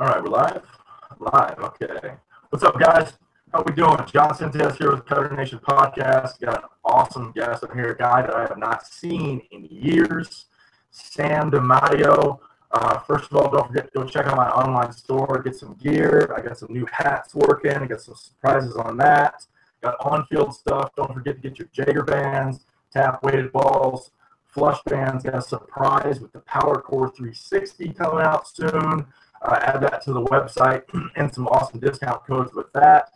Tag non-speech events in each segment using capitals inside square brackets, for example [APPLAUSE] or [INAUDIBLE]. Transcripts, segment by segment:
All right, we're live. Live. Okay. What's up, guys? How we doing? John Cintas here with Cutter Nation Podcast. Got an awesome guest up here, a guy that I have not seen in years, Sam DiMatteo. Uh, first of all, don't forget to go check out my online store, get some gear. I got some new hats working. I got some surprises on that. Got on-field stuff. Don't forget to get your Jaeger bands, tap weighted balls, flush bands. Got a surprise with the Power Core 360 coming out soon. Uh, add that to the website [CLEARS THROAT] and some awesome discount codes with that.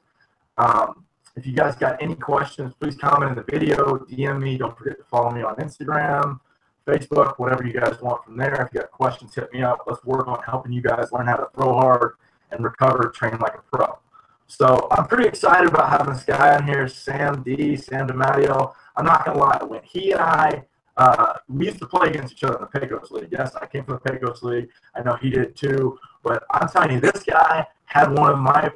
Um, if you guys got any questions, please comment in the video, DM me. Don't forget to follow me on Instagram, Facebook, whatever you guys want from there. If you got questions, hit me up. Let's work on helping you guys learn how to throw hard and recover, train like a pro. So I'm pretty excited about having this guy on here, Sam D, Sam DiMatteo. I'm not gonna lie, when he and I uh, we used to play against each other in the Pecos League. Yes, I came from the Pecos League. I know he did too. But I'm telling you, this guy had one of my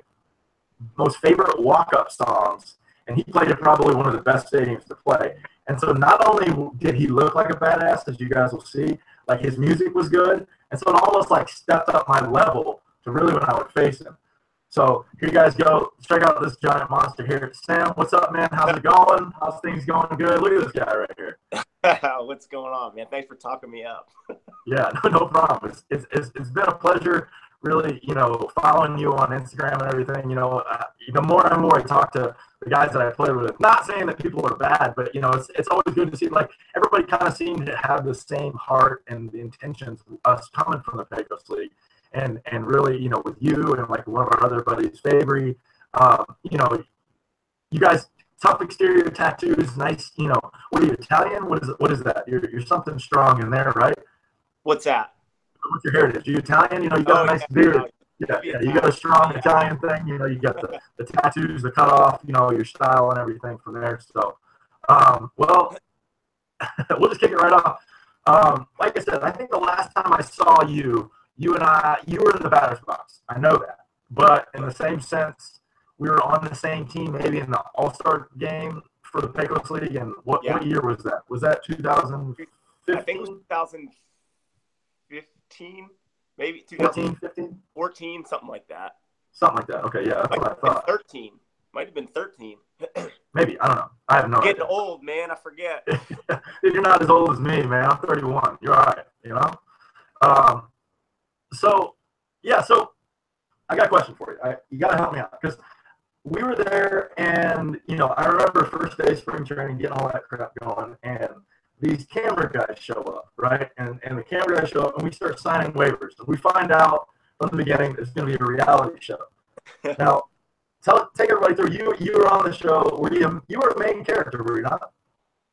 most favorite walk-up songs, and he played at probably one of the best stadiums to play. And so not only did he look like a badass, as you guys will see, like his music was good, and so it almost like stepped up my level to really when I would face him. So here you guys go. Check out this giant monster here. Sam, what's up, man? How's it going? How's things going? Good. Look at this guy right here. [LAUGHS] what's going on, man? Thanks for talking me up. [LAUGHS] yeah, [LAUGHS] no, no problem. It's, it's, it's, it's been a pleasure really, you know, following you on Instagram and everything, you know, uh, the more and more I talk to the guys that I play with, not saying that people are bad, but you know, it's, it's always good to see like everybody kind of seems to have the same heart and the intentions us coming from the Pecos League. And, and really, you know, with you and like one of our other buddies, Fabry, um, you know, you guys tough exterior tattoos, nice, you know, what are you Italian? What is what is that? You're, you're something strong in there, right? What's that? what's your heritage? Are you Italian? You know, you got oh, a nice yeah, beard. Yeah, yeah, you got a strong Italian thing. You know, you got the, the tattoos, the cut off, you know, your style and everything from there. So, um, well, [LAUGHS] we'll just kick it right off. Um, like I said, I think the last time I saw you, you and I, you were in the batter's box. I know that. But in the same sense, we were on the same team, maybe in the All Star game for the Pecos League. And what, yeah. what year was that? Was that 2015? I think it was 2000. 15, maybe 2014, 14, something like that. Something like that. Okay, yeah, that's Might what I thought. 13. Might have been 13. [CLEARS THROAT] maybe I don't know. I have no. Getting idea. old, man. I forget. [LAUGHS] You're not as old as me, man. I'm 31. You're all right. You know. Um. So, yeah. So, I got a question for you. I, you got to help me out because we were there, and you know, I remember first day spring training, getting all that crap going, and these camera guys show up, right? And and the camera guys show up, and we start signing waivers. we find out from the beginning it's going to be a reality show. [LAUGHS] now, tell take everybody through. You you were on the show. Were you you were a main character? Were you not?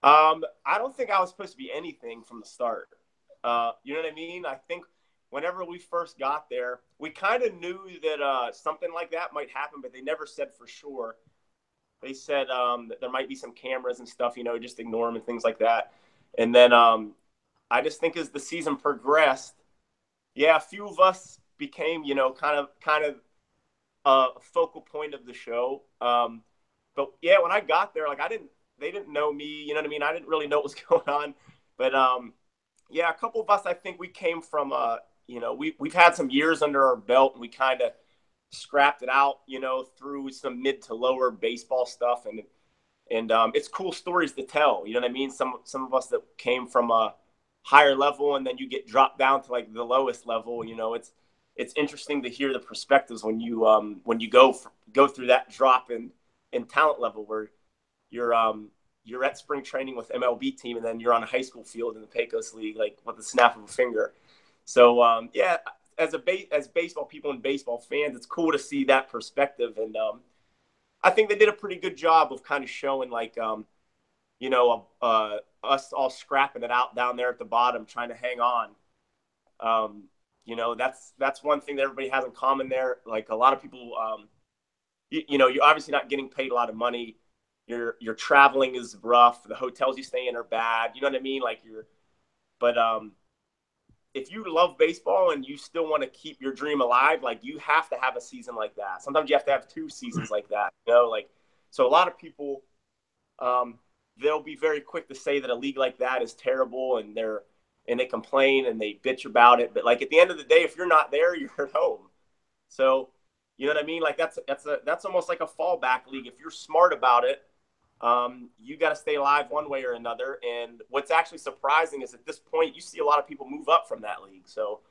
Um, I don't think I was supposed to be anything from the start. Uh, you know what I mean? I think whenever we first got there, we kind of knew that uh, something like that might happen, but they never said for sure. They said um, that there might be some cameras and stuff, you know, just ignore them and things like that. And then um, I just think as the season progressed, yeah, a few of us became, you know, kind of kind of a focal point of the show. Um, but yeah, when I got there, like I didn't, they didn't know me. You know what I mean? I didn't really know what was [LAUGHS] going on. But um, yeah, a couple of us, I think we came from, uh, you know, we we've had some years under our belt, and we kind of scrapped it out, you know, through some mid to lower baseball stuff, and and um, it's cool stories to tell. You know what I mean? Some some of us that came from a higher level and then you get dropped down to like the lowest level. You know, it's it's interesting to hear the perspectives when you um, when you go for, go through that drop in in talent level where you're um, you're at spring training with MLB team and then you're on a high school field in the Pecos League like with the snap of a finger. So um, yeah, as a ba- as baseball people and baseball fans, it's cool to see that perspective and um, I think they did a pretty good job of kind of showing like, um, you know, uh, us all scrapping it out down there at the bottom, trying to hang on. Um, you know, that's that's one thing that everybody has in common there. Like a lot of people, um, you, you know, you're obviously not getting paid a lot of money. Your your traveling is rough. The hotels you stay in are bad. You know what I mean? Like you're, but um, if you love baseball and you still want to keep your dream alive, like you have to have a season like that. Sometimes you have to have two seasons like that. You know, like so a lot of people um, they'll be very quick to say that a league like that is terrible and they're and they complain and they bitch about it. But like at the end of the day, if you're not there, [LAUGHS] you're at home. So, you know what I mean? Like that's that's a that's almost like a fallback league. If you're smart about it, um, you got to stay alive one way or another. And what's actually surprising is at this point, you see a lot of people move up from that league. So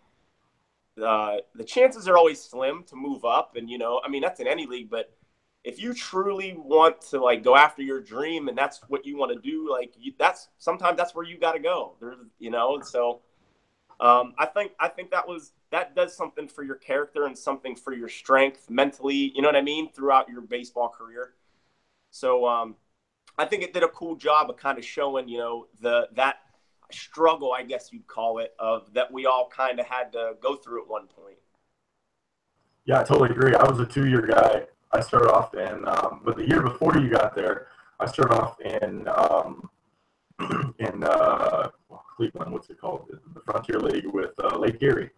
uh, the chances are always slim to move up. And, you know, I mean, that's in any league, but if you truly want to like go after your dream and that's what you want to do, like you, that's sometimes that's where you got to go. There's, you know, and so um, I think I think that was that does something for your character and something for your strength mentally. You know what I mean throughout your baseball career. So um, I think it did a cool job of kind of showing, you know, the that struggle, I guess you'd call it, of that we all kind of had to go through at one point. Yeah, I totally agree. I was a two-year guy. I started off in, um, but the year before you got there, I started off in um, [CLEARS THROAT] in uh, Cleveland. What's it called? The Frontier League with uh, Lake Erie.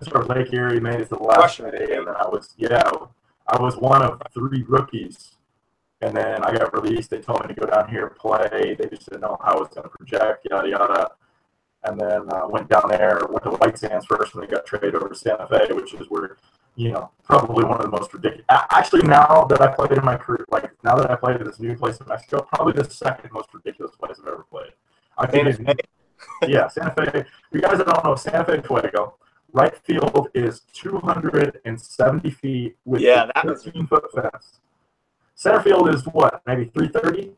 I started Lake Erie, made it to the last day, and then I was yeah, I was one of three rookies and then I got released. They told me to go down here and play. They just didn't know how I was going to project, yada yada. And then uh, went down there, went to White Sands first, and then got traded over to Santa Fe, which is where, you know, probably one of the most ridiculous. Actually, now that I played in my career, like now that I played at this new place in Mexico, probably the second most ridiculous place I've ever played. I think Fe. yeah, Santa Fe. You guys that don't know, Santa Fe Fuego, right field is 270 feet with yeah, a 13 foot fence Center field is what, maybe 330?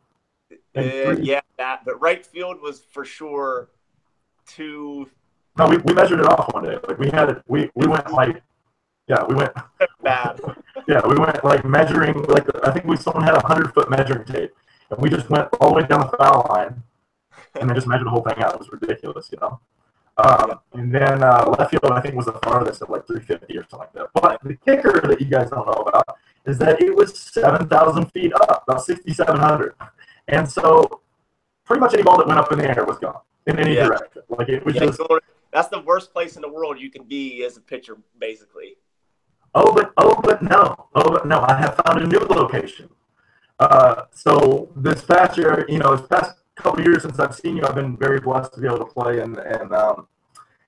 Uh, yeah, that. But right field was for sure two. No, we, we measured it off one day. Like we had it. We we went like, yeah, we went [LAUGHS] bad. yeah, we went like measuring. Like I think we someone had a hundred foot measuring tape, and we just went all the way down the foul line, and then just measured the whole thing out. It was ridiculous, you know. Um, and then uh, left field, I think, was the farthest at like 350 or something like that. But the kicker that you guys don't know about is that it was 7,000 feet up, about 6,700. And so pretty much any ball that went up in the air was gone in any yeah. direction. Like it was yeah, just. That's the worst place in the world you can be as a pitcher, basically. Oh, but oh, but no, oh, but no. I have found a new location. Uh, so this past year, you know, this past couple years since I've seen you, I've been very blessed to be able to play in and um,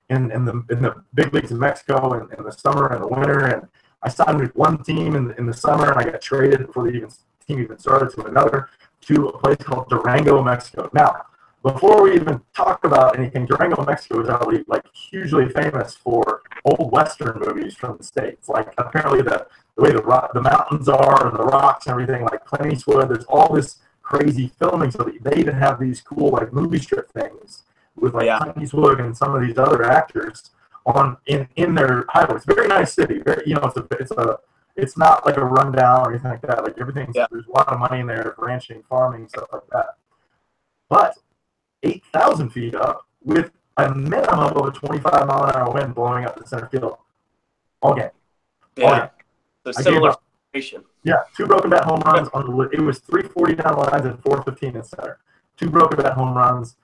in in the in the big leagues in Mexico in, in the summer and the winter, and I signed with one team in the, in the summer, and I got traded before the even, team even started to another to a place called Durango, Mexico. Now, before we even talk about anything, Durango, Mexico is actually like hugely famous for old Western movies from the states. Like apparently the the way the rock, the mountains are and the rocks and everything, like Clint Eastwood. There's all this crazy filming, so they even have these cool like movie strip things with like yeah. Clint Eastwood and some of these other actors on in in their highway. It's a very nice city. Very you know it's a it's a it's not like a rundown or anything like that. Like everything's yeah. there's a lot of money in there, ranching, farming, stuff like that. But eight thousand feet up with a minimum of a twenty five mile an hour wind blowing up the center field all game. Yeah. All game. So similar situation. Yeah, two broken bat home runs on the it was three forty down lines and four fifteen in center. Two broken bat home runs.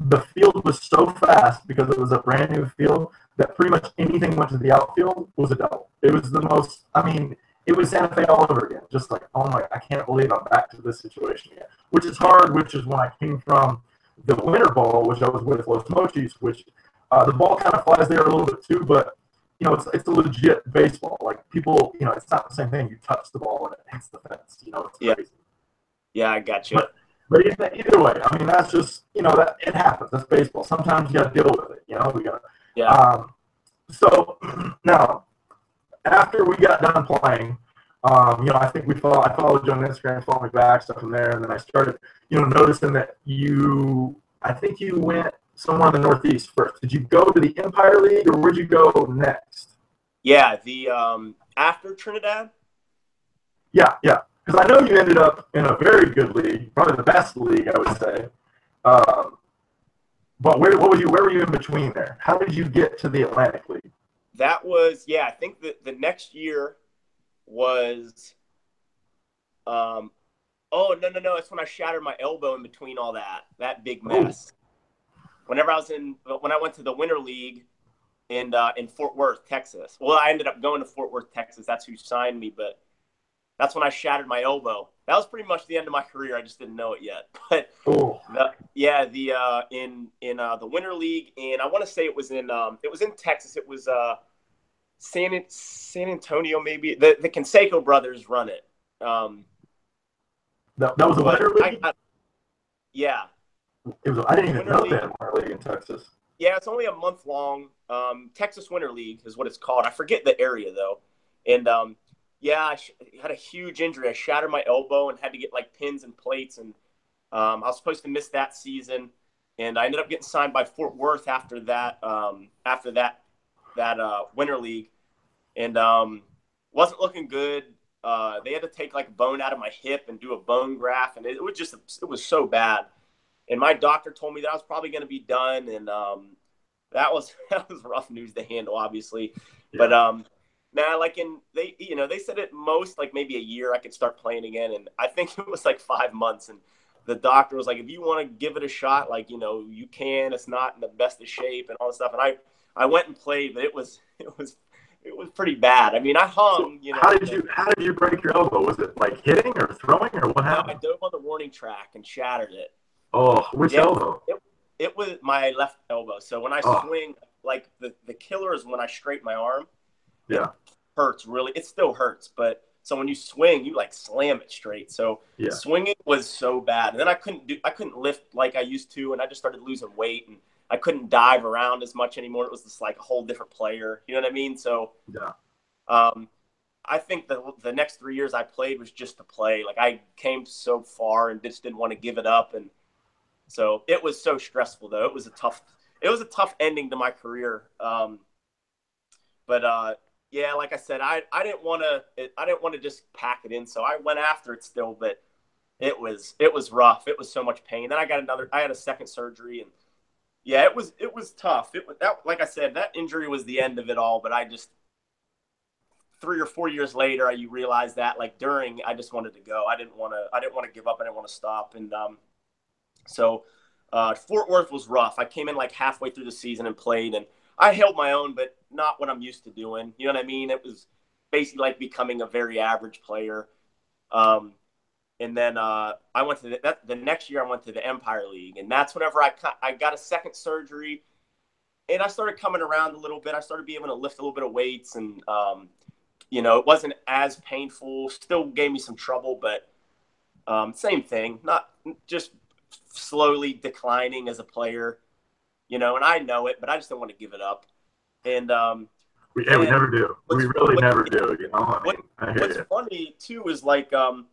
The field was so fast because it was a brand new field that pretty much anything went to the outfield was a double. It was the most. I mean, it was Santa Fe all over again. Just like, oh my, I can't believe I'm back to this situation again. Which is hard. Which is when I came from the winter ball, which I was with Los Mochis, which uh, the ball kind of flies there a little bit too, but you know, it's it's a legit baseball. Like people, you know, it's not the same thing. You touch the ball and it hits the fence. You know, it's yeah. crazy. Yeah, I got you. But, but either either way, I mean, that's just you know that it happens. That's baseball. Sometimes you got to deal with it. You know, we got yeah. Um, so [CLEARS THROAT] now, after we got done playing, um, you know, I think we follow, I followed you on Instagram, followed me back, stuff from there, and then I started, you know, noticing that you, I think you went somewhere in the Northeast first. Did you go to the Empire League, or where'd you go next? Yeah, the um, after Trinidad. Yeah, yeah, because I know you ended up in a very good league, probably the best league, I would say. Um, but where what were you? Where were you in between there? How did you get to the Atlantic League? That was yeah. I think that the next year was. Um, oh no no no! It's when I shattered my elbow in between all that that big mess. Ooh. Whenever I was in when I went to the Winter League in uh, in Fort Worth, Texas. Well, I ended up going to Fort Worth, Texas. That's who signed me, but that's when I shattered my elbow. That was pretty much the end of my career. I just didn't know it yet. [LAUGHS] But the, yeah, the uh, in in uh, the Winter League, and I want to say it was in um, it was in Texas. It was uh, San San Antonio, maybe the the Canseco brothers run it. Um, that, that was a winter league. I, I, yeah, it was. I didn't even winter know league. had winter league in Texas. Yeah, it's only a month long. Um, Texas Winter League is what it's called. I forget the area though, and um, yeah, I sh- had a huge injury. I shattered my elbow and had to get like pins and plates, and um, I was supposed to miss that season, and I ended up getting signed by Fort Worth after that. Um, after that, that uh, Winter League, and um, wasn't looking good. Uh, they had to take like a bone out of my hip and do a bone graft, and it, it was just it was so bad. And my doctor told me that I was probably going to be done, and um, that was [LAUGHS] that was rough news to handle, obviously. Yeah. But um, now like in they you know they said at most like maybe a year I could start playing again, and I think [LAUGHS] it was like five months, and the doctor was like, if you want to give it a shot, like you know you can. It's not in the best of shape and all this stuff, and I I went and played, but it was [LAUGHS] it was it was pretty bad. I mean, I hung. You know. How did you How did you break your elbow? Was it like hitting or throwing or what happened? I dove on the warning track and shattered it. Oh, which yeah, elbow? It, it, was my left elbow. So when I oh. swing, like the the killer is when I straighten my arm. Yeah. hurts really. It still hurts, but so when you swing, you like slam it straight. So yeah. swinging was so bad, and then I couldn't do I couldn't lift like I used to, and I just started losing weight and I couldn't dive around as much anymore. It was just like a whole different player. You know what I mean? So yeah. Um, I think the the next three years I played was just to play. Like I came so far and just didn't want to give it up, and so it was so stressful. Though it was a tough it was a tough ending to my career. Um, but uh, yeah, like I said, I I didn't want to I didn't want to just pack it in, so I went after it still, but it was it was rough. It was so much pain. Then I got another. I had a second surgery and yeah, it was it was tough. It was that like I said, that injury was the end of it all. But I just three or four years later, you realize that like during, I just wanted to go. I didn't want to. I didn't want to give up. I didn't want to stop. And um, so uh, Fort Worth was rough. I came in like halfway through the season and played, and I held my own, but not what I'm used to doing. You know what I mean? It was basically like becoming a very average player. Um, and then uh, I went to the, that, the next year. I went to the Empire League, and that's whenever I I got a second surgery, and I started coming around a little bit. I started being able to lift a little bit of weights, and um, you know, it wasn't as painful. Still gave me some trouble, but um, same thing. Not just slowly declining as a player, you know. And I know it, but I just don't want to give it up. And um, yeah, and we never do. We really never do. You know, I mean, what, what's it. funny too is like um,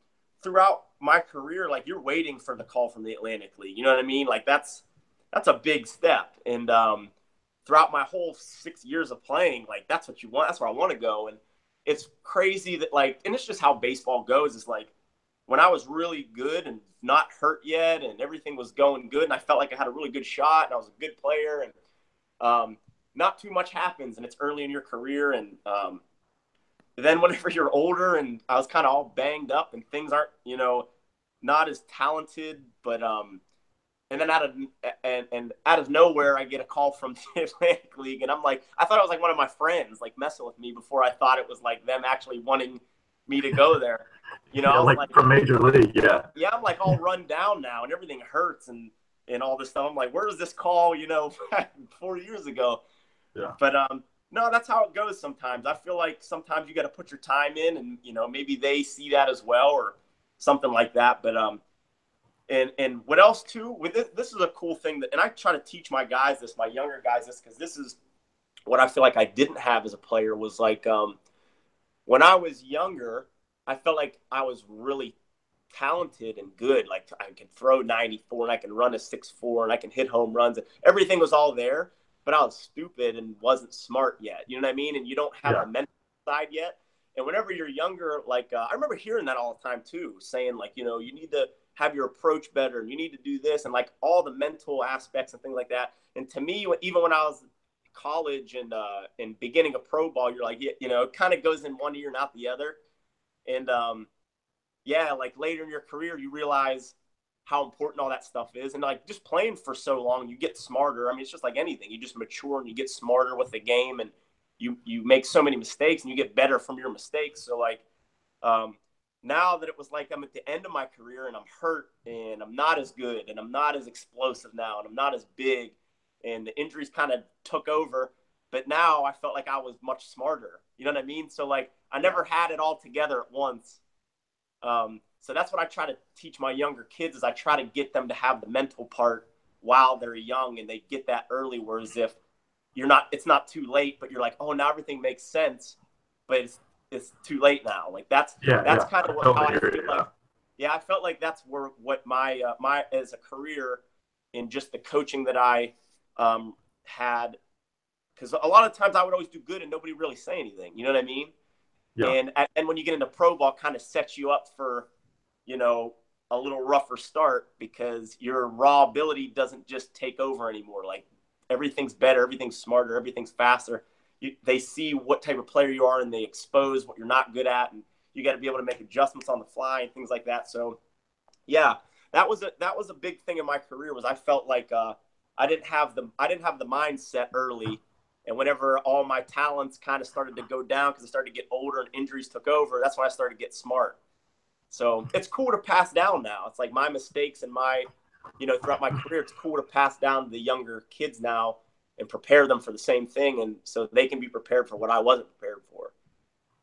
throughout my career, like you're waiting for the call from the Atlantic League. You know what I mean? Like that's that's a big step. And um, throughout my whole six years of playing, like that's what you want. That's where I want to go. And it's crazy that like, and it's just how baseball goes. Is like when I was really good and not hurt yet, and everything was going good, and I felt like I had a really good shot, and I was a good player, and um, not too much happens, and it's early in your career, and um, then whenever [LAUGHS] you're older and I was kind of all banged up and things aren't, you know, not as talented, but um, and then out of and, and out of nowhere I get a call from [LAUGHS] the Atlantic League and I'm like I thought it was like one of my friends like messing with me before I thought it was like them actually wanting me to go there. [LAUGHS] You know, yeah, like, like, from Major League, yeah. Yeah, I'm like all run down now and everything hurts and and all this stuff. I'm like, where was this call? You know, [LAUGHS] four years ago. Yeah. But um, no, that's how it goes sometimes. I feel like sometimes you got to put your time in, and you know maybe they see that as well or something like that. But um, and and what else too? With this, this is a cool thing that, and I try to teach my guys this, my younger guys this, because this is what I feel like I didn't have as a player was like um, when I was younger, I felt like I was really talented and good. Like I can throw 94 and I can run a 6'4 and I can hit home runs. Everything was all there but I was stupid and wasn't smart yet. You know what I mean? And you don't have yeah. the mental side yet. And whenever you're younger, like uh, I remember hearing that all the time too, saying like, you know, you need to have your approach better and you need to do this and like all the mental aspects and things like that. And to me, even when I was college and uh, and beginning of pro ball, you're like, you know, it kind of goes in one ear, not the other. And um, yeah, like later in your career, you realize how important all that stuff is. And like just playing for so long, you get smarter. I mean, it's just like anything. You just mature and you get smarter with the game and you you make so many mistakes and you get better from your mistakes. So like um now that it was like I'm at the end of my career and I'm hurt and I'm not as good and I'm not as explosive now and I'm not as big and the injuries kind of took over. But now I felt like I was much smarter. You know what I mean? So like I never had it all together at once. Um, so that's what I try to teach my younger kids is I try to get them to have the mental part while they're young and they get that early. Whereas if you're not, it's not too late, but you're like, oh, now everything makes sense, but it's it's too late now. Like that's Yeah, that's yeah. kind of what Totally how I feel like. Yeah, I felt like that's where what my uh, my as a career in just the coaching that I um, had because a lot of times I would always do good and nobody really say anything. You know what I mean? Yeah. And and when you get into pro ball, kind of sets you up for, you know, a little rougher start because your raw ability doesn't just take over anymore. Like everything's better, everything's smarter, everything's faster. You, they see what type of player you are and they expose what you're not good at, and you got to be able to make adjustments on the fly and things like that. So, yeah, that was a that was a big thing in my career was I felt like uh, I didn't have the I didn't have the mindset early and whenever all my talents kind of started to go down because I started to get older and injuries took over, that's when I started to get smart. So it's cool to pass down now. It's like my mistakes and my, you know, throughout my career, it's cool to pass down to the younger kids now and prepare them for the same thing. And so they can be prepared for what I wasn't prepared for.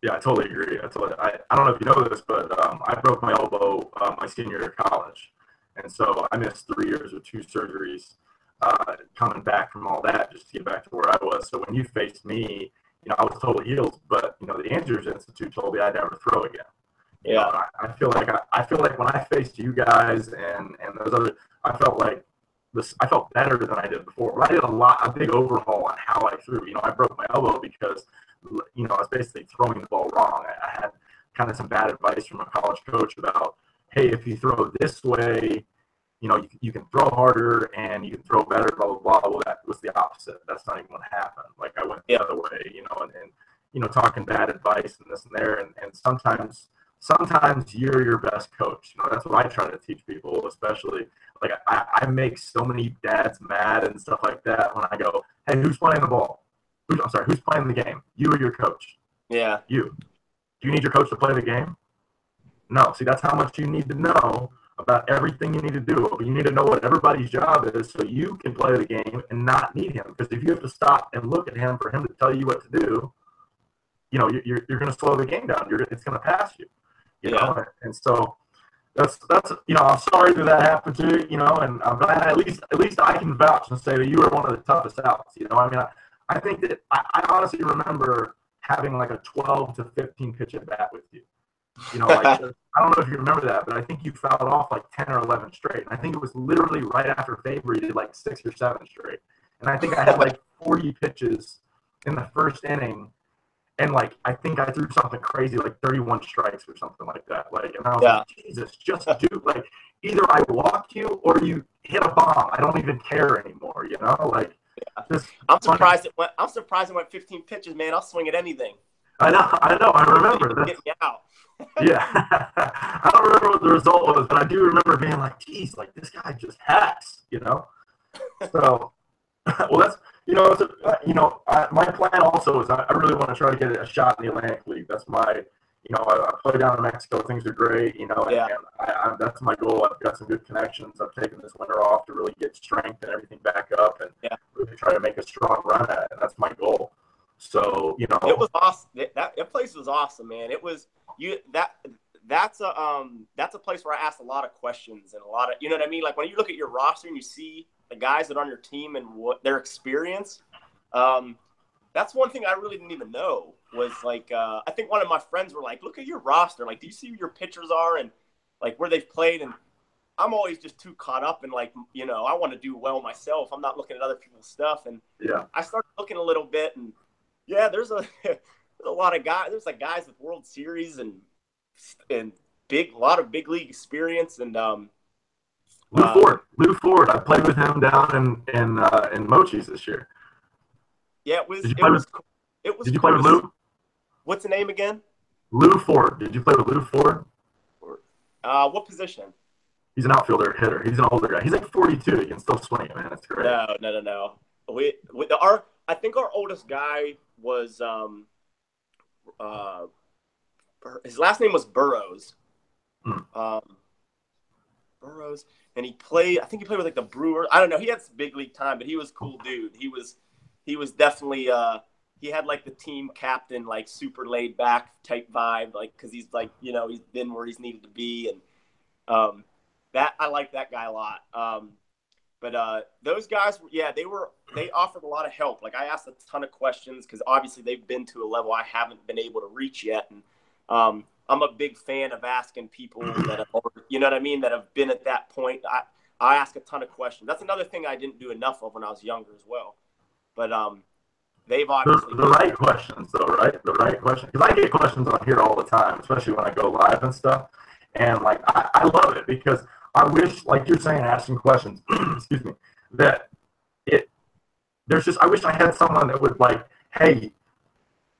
Yeah, I totally agree. I, totally, I, I don't know if you know this, but um, I broke my elbow uh, my senior year of college. And so I missed three years with two surgeries uh, coming back from all that just to get back to where I was. So when you faced me, you know, I was totally healed, but you know, the Andrews Institute told me I'd never throw again. Yeah. I, I feel like I, I feel like when I faced you guys and and those other, I felt like this. I felt better than I did before. But I did a lot, a big overhaul on how I threw. You know, I broke my elbow because you know I was basically throwing the ball wrong. I, I had kind of some bad advice from a college coach about, hey, if you throw this way, you know, you, you can throw harder and you can throw better, blah, blah, blah. Well, that was the opposite. That's not even what happened. Like I went the other way, you know, and, and, you know, talking bad advice and this and there. And, and sometimes, sometimes you're your best coach. You know, that's what I try to teach people, especially like I, I make so many dads mad and stuff like that when I go, hey, who's playing the ball? Who's, I'm sorry, who's playing the game? You or your coach? Yeah. You. Do you need your coach to play the game? No. See, that's how much you need to know about everything you need to do. You need to know what everybody's job is so you can play the game and not need him. Because if you have to stop and look at him for him to tell you what to do, you know, you're, you're going to slow the game down. You're, it's going to pass you. You Yeah. know, and so that's that's you know I'm sorry that that happened to you. You know, and I'm glad at least at least I can vouch and say that you were one of the toughest outs. You know, I mean, I, I think that I, I honestly remember having like a 12 to 15 pitch at bat with you. You know, like [LAUGHS] I don't know if you remember that, but I think you fouled off like 10 or 11 straight. And I think it was literally right after Faber, you did like six or seven straight. And I think I had like 40 pitches in the first inning. And like, I think I threw something crazy, like 31 strikes or something like that. Like, and I was Yeah. like, Jesus, just do like either I walk you or you hit a bomb. I don't even care anymore, you know? Like, just I'm surprised it went. I'm surprised it went 15 pitches, man. I'll swing at anything. I know, I know, I remember. That's, Get me out. [LAUGHS] yeah. [LAUGHS] I don't remember what the result was, but I do remember being like, geez, like this guy just hacks, you know? So, [LAUGHS] well, that's, you know, it's a, uh, you know, I, my plan also is I, I really want to try to get a shot in the Atlantic League. That's my, you know, I, I play down in Mexico. Things are great, you know, and, Yeah. and I, I, that's my goal. I've got some good connections. I've taken this winter off to really get strength and everything back up and Yeah. really try to make a strong run at it. And that's my goal. So, you know, It was awesome. That, that place was awesome, man. It was you that that's a um that's a place where I asked a lot of questions and a lot of you know what I mean. Like when you look at your roster and you see the guys that are on your team and what their experience, um, that's one thing I really didn't even know was like uh, I think one of my friends were like, look at your roster. Like, do you see who your pitchers are and like where they've played and I'm always just too caught up in like you know I want to do well myself. I'm not looking at other people's stuff and yeah. I started looking a little bit, and yeah, there's a [LAUGHS] there's a lot of guys. There's like guys with World Series and and big, a lot of big league experience, and um, Lou Uh, Ford. Lou Ford. I played with him down in in uh, in Mochis this year. yeah, it was Did you it play was cool. it was. Did you play with Lou? What's the name again? Lou Ford. Did you play with Lou Ford? Uh, what position? He's an outfielder hitter. He's an older guy. He's like 42. He can still swing it, man. That's great. No, no, no, no. We, we the, our I think our oldest guy was um uh his last name was Burrows. Hmm. Um Burrows and he played I think he played with like the Brewers. I don't know. He had some big league time, but he was cool dude. He was he was definitely uh, he had like the team captain, like super laid back type vibe, like because he's like you know he's been where he's needed to be, and um, that I like that guy a lot. Um, but uh, those guys, yeah, they were they offered a lot of help. Like I asked a ton of questions because obviously they've been to a level I haven't been able to reach yet, and um, I'm a big fan of asking people [CLEARS THROAT] that have, you know what I mean, that have been at that point. I I ask a ton of questions. That's another thing I didn't do enough of when I was younger as well. But um, they've obviously the, the right questions though, right? The right questions because I get questions on here all the time, especially when I go live and stuff. And like I, I love it because I wish, like you're saying, asking questions. [CLEARS THROAT] excuse me, that it. There's just I wish I had someone that would like, hey,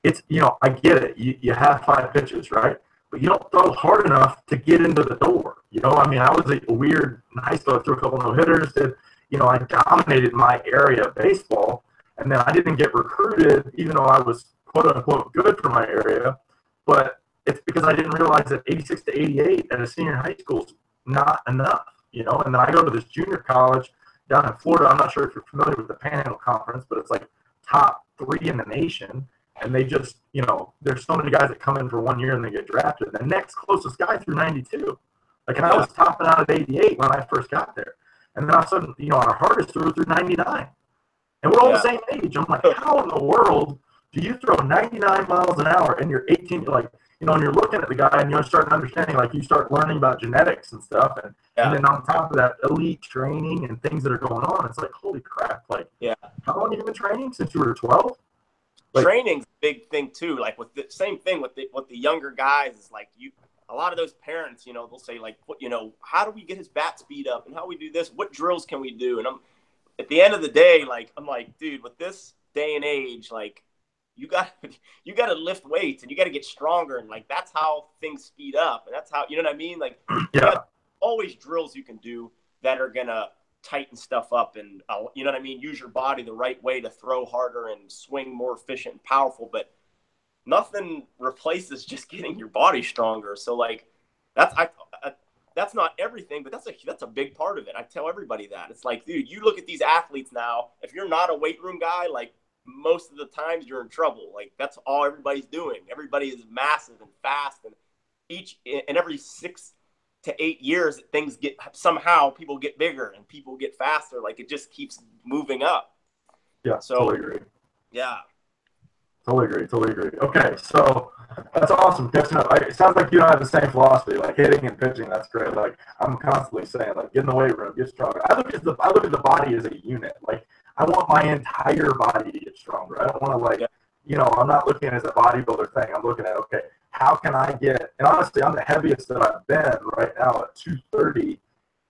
it's you know I get it. You you have five pitches, right? But you don't throw hard enough to get into the door. You know, I mean, I was a, weird in high school. I threw a couple no hitters. Did you know I dominated my area of baseball and then I didn't get recruited, even though I was quote unquote good for my area. But it's because I didn't realize that 86 to 88 at a senior high school is not enough, you know. And then I go to this junior college down in Florida. I'm not sure if you're familiar with the Panhandle Conference, but it's like top three in the nation. And they just, you know, there's so many guys that come in for one year and they get drafted. The next closest guy through 92. Like, and I was topping out at 88 when I first got there. And then all of a sudden, you know, our hardest threw through 99. And we're all yeah. the same age. I'm like, how in the world do you throw 99 miles an hour and you're 18? You're like, you know, and you're looking at the guy and you start understanding, like you start learning about genetics and stuff. And, yeah. and then on top of that, elite training and things that are going on. It's like, holy crap. Like, yeah. How long have you been training since you were 12? Like, Training's a big thing too. Like with the same thing with the, with the younger guys is like you, a lot of those parents, you know, they'll say like, what, you know, how do we get his bat speed up and how we do this? What drills can we do? And I'm, at the end of the day, like I'm like, dude, with this day and age, like you got [LAUGHS] you got to lift weights and you got to get stronger, and like that's how things speed up, and that's how you know what I mean. Like, [CLEARS THROAT] yeah, always drills you can do that are gonna tighten stuff up, and uh, you know what I mean. Use your body the right way to throw harder and swing more efficient and powerful, but nothing replaces just [LAUGHS] getting your body stronger. So like, that's I, I that's not everything, but that's a that's a big part of it. I tell everybody that. It's like, dude, you look at these athletes now. If you're not a weight room guy, like most of the times you're in trouble. Like that's all everybody's doing. Everybody is massive and fast, and each and every six to eight years, things get somehow people get bigger and people get faster. Like it just keeps moving up. Yeah, so totally agree. Yeah, Totally agree. Totally agree. Okay, so that's awesome. Catching up. it sounds like you don't have the same philosophy, like hitting and pitching. That's great. Like I'm constantly saying, like get in the weight room, get stronger. I look at the I look at the body as a unit. Like I want my entire body to get stronger. I don't want to like, you know, I'm not looking at it as a bodybuilder thing. I'm looking at okay, how can I get? And honestly, I'm the heaviest that I've been right now at 230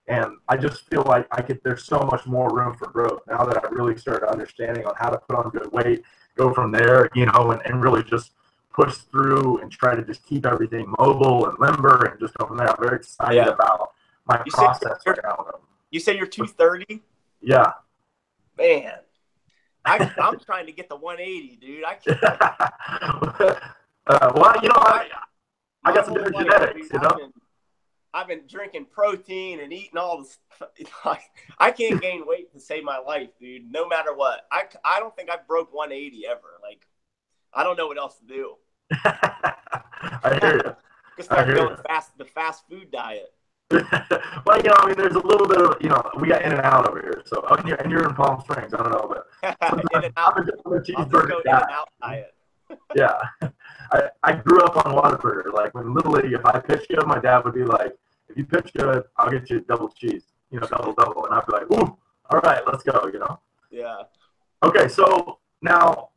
and I just feel like I could. There's so much more room for growth now that I really started understanding on how to put on good weight go from there, you know, and, and really just push through and try to just keep everything mobile and limber and just go from there. I'm very excited yeah. about my you process right now. You say you're 230? Yeah. Man, I, am trying to get the 180, dude. I can't. [LAUGHS] uh, well, you know, I, I got some different genetics, you know. I've been drinking protein and eating all this. [LAUGHS] I can't [LAUGHS] gain weight to save my life, dude. No matter what. I, I don't think I broke 180 ever. Like, I don't know what else to do. I hear you. Just start going fast the fast food diet. [LAUGHS] well, you know, I mean, there's a little bit of, you know, we got in and out over here. So, oh, and, you're, and you're in Palm Springs. I don't know, but [LAUGHS] in and out. I'm a cheeseburger guy. In and out diet. [LAUGHS] yeah. I, I grew up on Whataburger. Like when little league, if I pitched good, my dad would be like, "If you pitch good, I'll get you double cheese, you know, double double," and I'd be like, "Ooh, all right, let's go," you know. Yeah. Okay, so now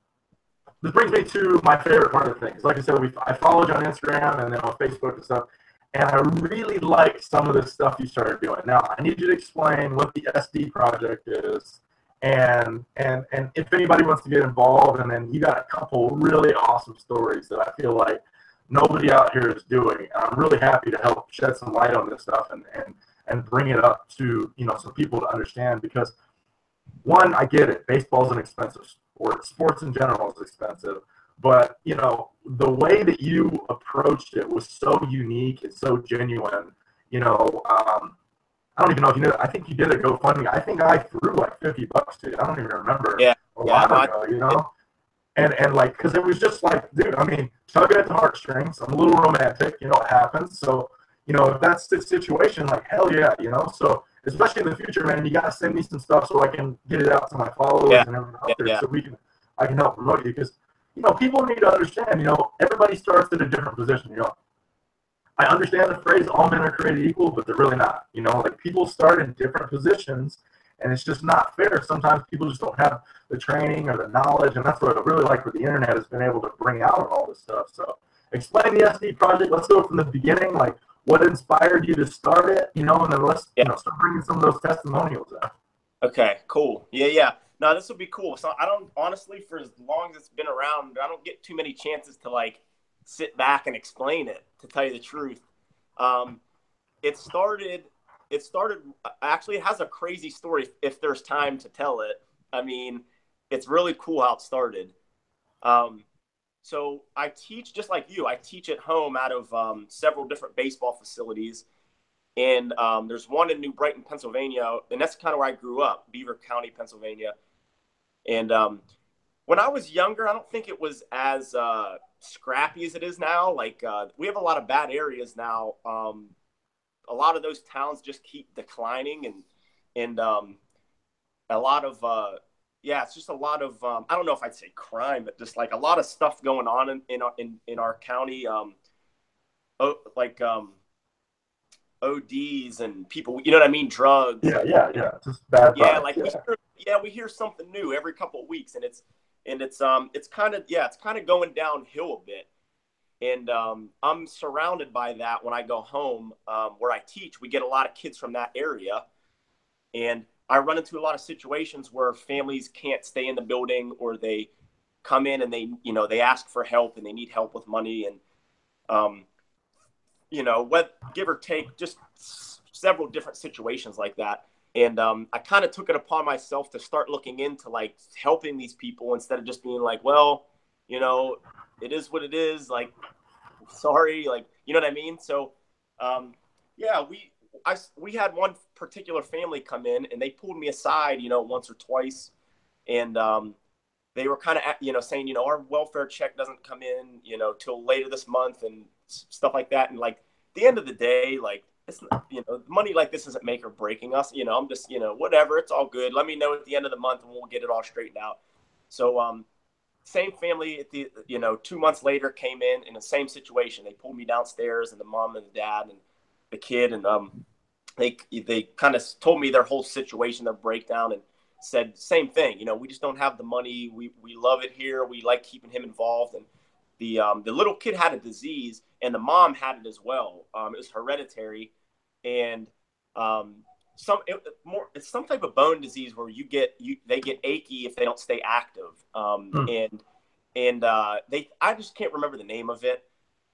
this brings me to my favorite part of things. Like I said, we I followed you on Instagram and then on Facebook and stuff, and I really like some of the stuff you started doing. Now I need you to explain what the SD project is and and and if anybody wants to get involved and then you got a couple really awesome stories that i feel like nobody out here is doing. I'm really happy to help shed some light on this stuff and and and bring it up to you know some people to understand because one i get it. Baseball's an expensive sport. Sports in general is expensive but you know the way that you approached it was so unique and so genuine you know um, I don't even know if you know. I think you did a GoFundMe. I think I threw like fifty bucks to it. I don't even remember. Yeah. a yeah, while ago, you know. And and like, cause it was just like, dude, I mean, tugging at the heartstrings. I'm a little romantic, you know, it happens. So, you know, if that's the situation, like, hell yeah, you know. So, especially in the future, man, you gotta send me some stuff so I can get it out to my followers yeah. and everyone out yeah, there, so we can, I can help promote you. Because, you know, people need to understand, you know, everybody starts at a different position. You know, I understand the phrase "all men are created equal," but they're really not. You know, like people start in different positions and it's just not fair. Sometimes people just don't have the training or the knowledge, and that's what I really like what the internet has been able to bring out all this stuff. So, explain the SD project. Let's go from the beginning. Like, what inspired you to start it? You know, and then let's yeah. you know start bringing some of those testimonials out. Okay, cool. Yeah, yeah. No, this would be cool. So I don't honestly, for as long as it's been around, I don't get too many chances to like sit back and explain it. To tell you the truth, um, it started it started actually it has a crazy story if there's time to tell it. I mean, it's really cool how it started. Um, so I teach just like you. I teach at home out of um, several different baseball facilities, and um, there's one in New Brighton, Pennsylvania, and that's kind of where I grew up, Beaver County, Pennsylvania. And um, when I was younger, I don't think it was as uh, scrappy as it is now. Like uh, we have a lot of bad areas now. Um, a lot of those towns just keep declining and and um, a lot of uh, yeah, it's just a lot of um, I don't know if I'd say crime, but just like a lot of stuff going on in in our, in, in our county. Um, oh, like um, ODs and people, you know what I mean? Drugs. Yeah, yeah, yeah. Just bad. Yeah, like yeah. We hear, yeah, we hear something new every couple of weeks, and it's and it's um it's kind of yeah, it's kind of going downhill a bit and um, I'm surrounded by that when I go home um, where I teach. We get a lot of kids from that area, and I run into a lot of situations where families can't stay in the building or they come in and they you know they ask for help and they need help with money and um, you know what give or take just several different situations like that and um, i kind of took it upon myself to start looking into like helping these people instead of just being like well you know it is what it is. Like, sorry, like you know what I mean. So, um, yeah, we I we had one particular family come in and they pulled me aside, you know, once or twice, and um, they were kind of you know saying, you know, our welfare check doesn't come in, you know, till later this month and stuff like that. And like the end of the day, like it's you know money like this isn't make or breaking us. You know i'm just you know whatever it's all good. Let me know at the end of the month and we'll get it all straightened out. So um same family at the you know two months later came in in the same situation. They pulled me downstairs and the mom and the dad and the kid and um they they kind of told me their whole situation their breakdown and said same thing. You know we just don't have the money. We we love it here. We like keeping him involved. And the um the little kid had a disease and the mom had it as well. Um it was hereditary. And um some it, more it's some type of bone disease where you get you they get achy if they don't stay active. Um hmm. and and uh they i just can't remember the name of it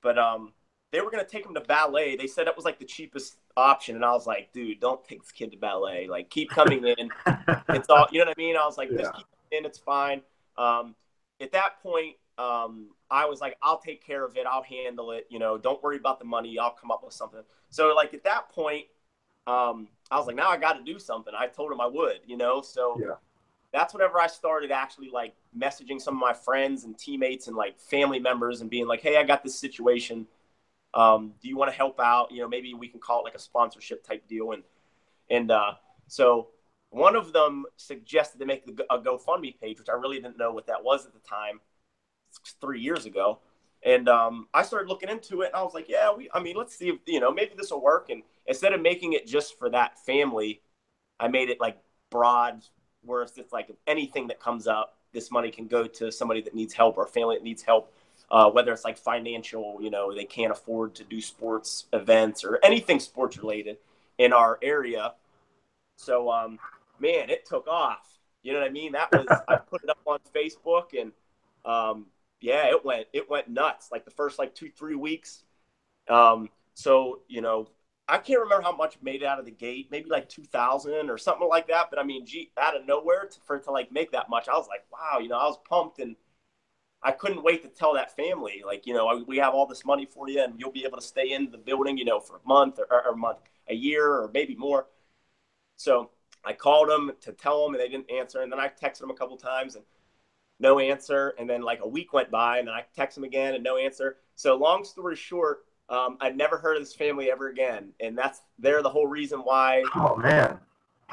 but um they were going to take him to ballet. They said that was like the cheapest option. And i was like dude don't take this kid to ballet. Like keep coming in. [LAUGHS] It's all you know what i mean? I was like yeah. just keep in. It's fine. Um at that point um i was like i'll take care of it i'll handle it you know don't worry about the money i'll come up with something so like at that point um, I was like, now I got to do something. I told him I would, you know. So yeah. that's whenever I started actually like messaging some of my friends and teammates and like family members and being like, hey, I got this situation. Um, do you want to help out? You know, maybe we can call it like a sponsorship type deal. And and uh, so one of them suggested to make a GoFundMe page, which I really didn't know what that was at the time, three years ago. And um, I started looking into it, and I was like, "Yeah, we. I mean, let's see if you know maybe this will work." And instead of making it just for that family, I made it like broad, where it's like anything that comes up, this money can go to somebody that needs help or a family that needs help. Uh, whether it's like financial, you know, they can't afford to do sports events or anything sports related in our area. So, um, man, it took off. You know what I mean? That was I put it up on Facebook and um, yeah, it went it went nuts. Like the first like two three weeks. Um, so you know, I can't remember how much made it out of the gate. Maybe like two thousand or something like that. But I mean, gee, out of nowhere to, for to like make that much, I was like, wow, you know, I was pumped and. I couldn't wait to tell that family, like, you know, we have all this money for you and you'll be able to stay in the building, you know, for a month or, or a month, a year, or maybe more. So I called them to tell them and they didn't answer. And then I texted them a couple times and no answer. And then like a week went by and then I texted them again and no answer. So long story short, um, I'd never heard of this family ever again. And that's, they're the whole reason why. Oh man.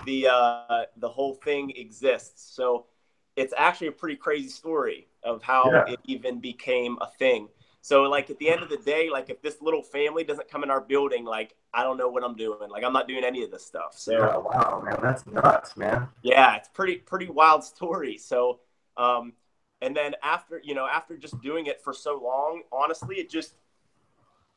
The, uh, the whole thing exists. So it's actually a pretty crazy story of how yeah. it even became a thing. So like at the end of the day, like if this little family doesn't come in our building, like I don't know what I'm doing. Like I'm not doing any of this stuff. So yeah, wow, man, that's nuts, man. Yeah, it's pretty pretty wild story. So um and then after, you know, after just doing it for so long, honestly, it just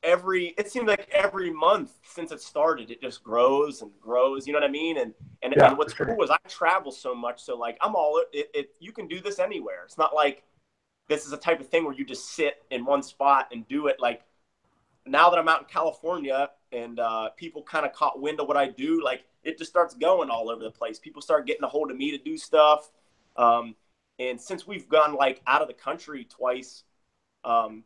every it seems like every month since it started, it just grows and grows. You know what I mean? And and, yeah, and what's sure. cool is I travel so much, so like I'm all it, it you can do this anywhere. It's not like this is a type of thing where you just sit in one spot and do it. Like now that I'm out in California and uh, people kind of caught wind of what I do, like it just starts going all over the place. People start getting a hold of me to do stuff. Um, and since we've gone like out of the country twice, um,